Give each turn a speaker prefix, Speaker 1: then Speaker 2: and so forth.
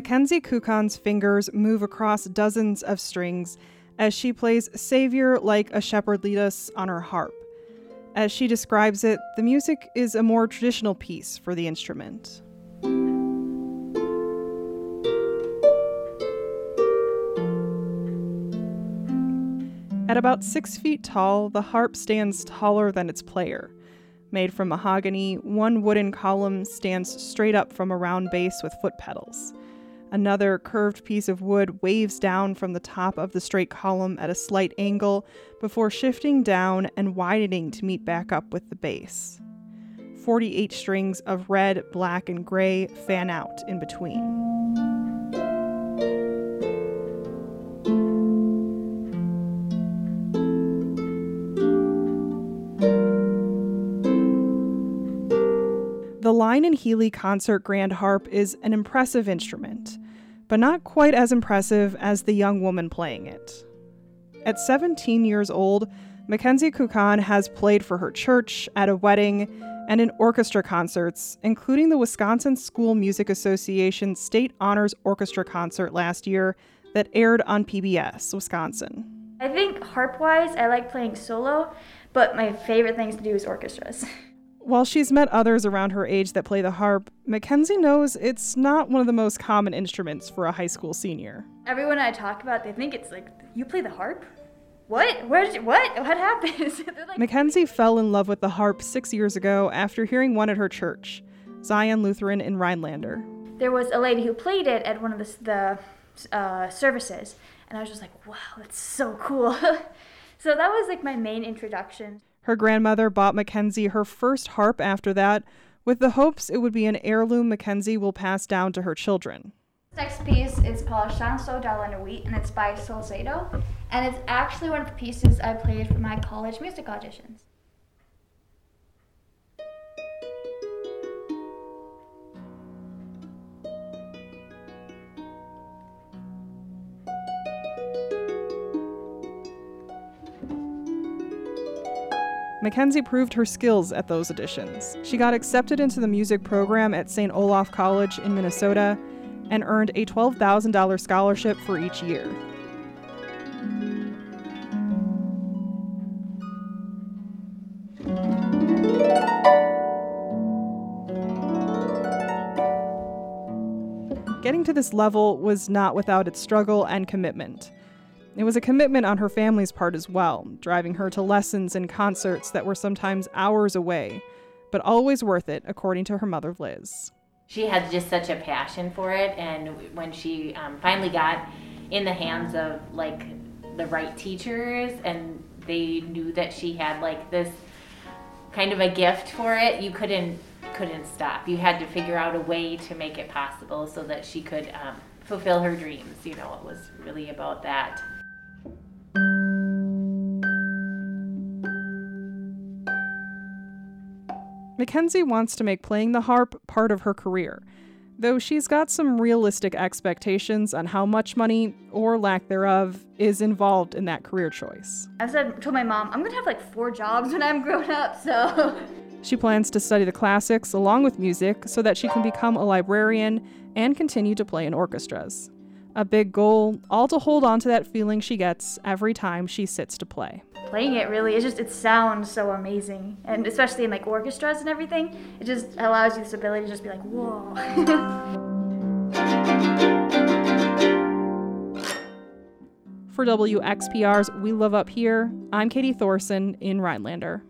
Speaker 1: Mackenzie Kukan's fingers move across dozens of strings as she plays Savior like a shepherd lead us on her harp. As she describes it, the music is a more traditional piece for the instrument. At about six feet tall, the harp stands taller than its player. Made from mahogany, one wooden column stands straight up from a round base with foot pedals. Another curved piece of wood waves down from the top of the straight column at a slight angle before shifting down and widening to meet back up with the base. 48 strings of red, black, and gray fan out in between. And Healy Concert Grand Harp is an impressive instrument, but not quite as impressive as the young woman playing it. At 17 years old, Mackenzie Kukan has played for her church, at a wedding, and in orchestra concerts, including the Wisconsin School Music Association State Honors Orchestra concert last year that aired on PBS, Wisconsin.
Speaker 2: I think harp wise, I like playing solo, but my favorite things to do is orchestras.
Speaker 1: While she's met others around her age that play the harp, Mackenzie knows it's not one of the most common instruments for a high school senior.
Speaker 2: Everyone I talk about, they think it's like, you play the harp? What? Where did you, what? What happened?
Speaker 1: like, Mackenzie fell in love with the harp six years ago after hearing one at her church, Zion Lutheran in Rhinelander.
Speaker 2: There was a lady who played it at one of the, the uh, services, and I was just like, wow, that's so cool. so that was like my main introduction.
Speaker 1: Her grandmother bought Mackenzie her first harp after that, with the hopes it would be an heirloom Mackenzie will pass down to her children.
Speaker 2: Next piece is called Chanson de la Nuit, and it's by Salzedo, and it's actually one of the pieces I played for my college music auditions.
Speaker 1: Mackenzie proved her skills at those auditions. She got accepted into the music program at St. Olaf College in Minnesota and earned a $12,000 scholarship for each year. Getting to this level was not without its struggle and commitment. It was a commitment on her family's part as well, driving her to lessons and concerts that were sometimes hours away, but always worth it, according to her mother, Liz.
Speaker 3: She had just such a passion for it, and when she um, finally got in the hands of like the right teachers and they knew that she had like this kind of a gift for it, you couldn't couldn't stop. You had to figure out a way to make it possible so that she could um, fulfill her dreams. You know, it was really about that.
Speaker 1: Mackenzie wants to make playing the harp part of her career, though she's got some realistic expectations on how much money, or lack thereof, is involved in that career choice.
Speaker 2: I said told my mom, I'm gonna have like four jobs when I'm grown up, so
Speaker 1: She plans to study the classics along with music so that she can become a librarian and continue to play in orchestras. A big goal, all to hold on to that feeling she gets every time she sits to play.
Speaker 2: Playing it really it just it sounds so amazing. And especially in like orchestras and everything it just allows you this ability to just be like whoa.
Speaker 1: For wxpr's we Live up here. I'm katie thoreson in rhinelander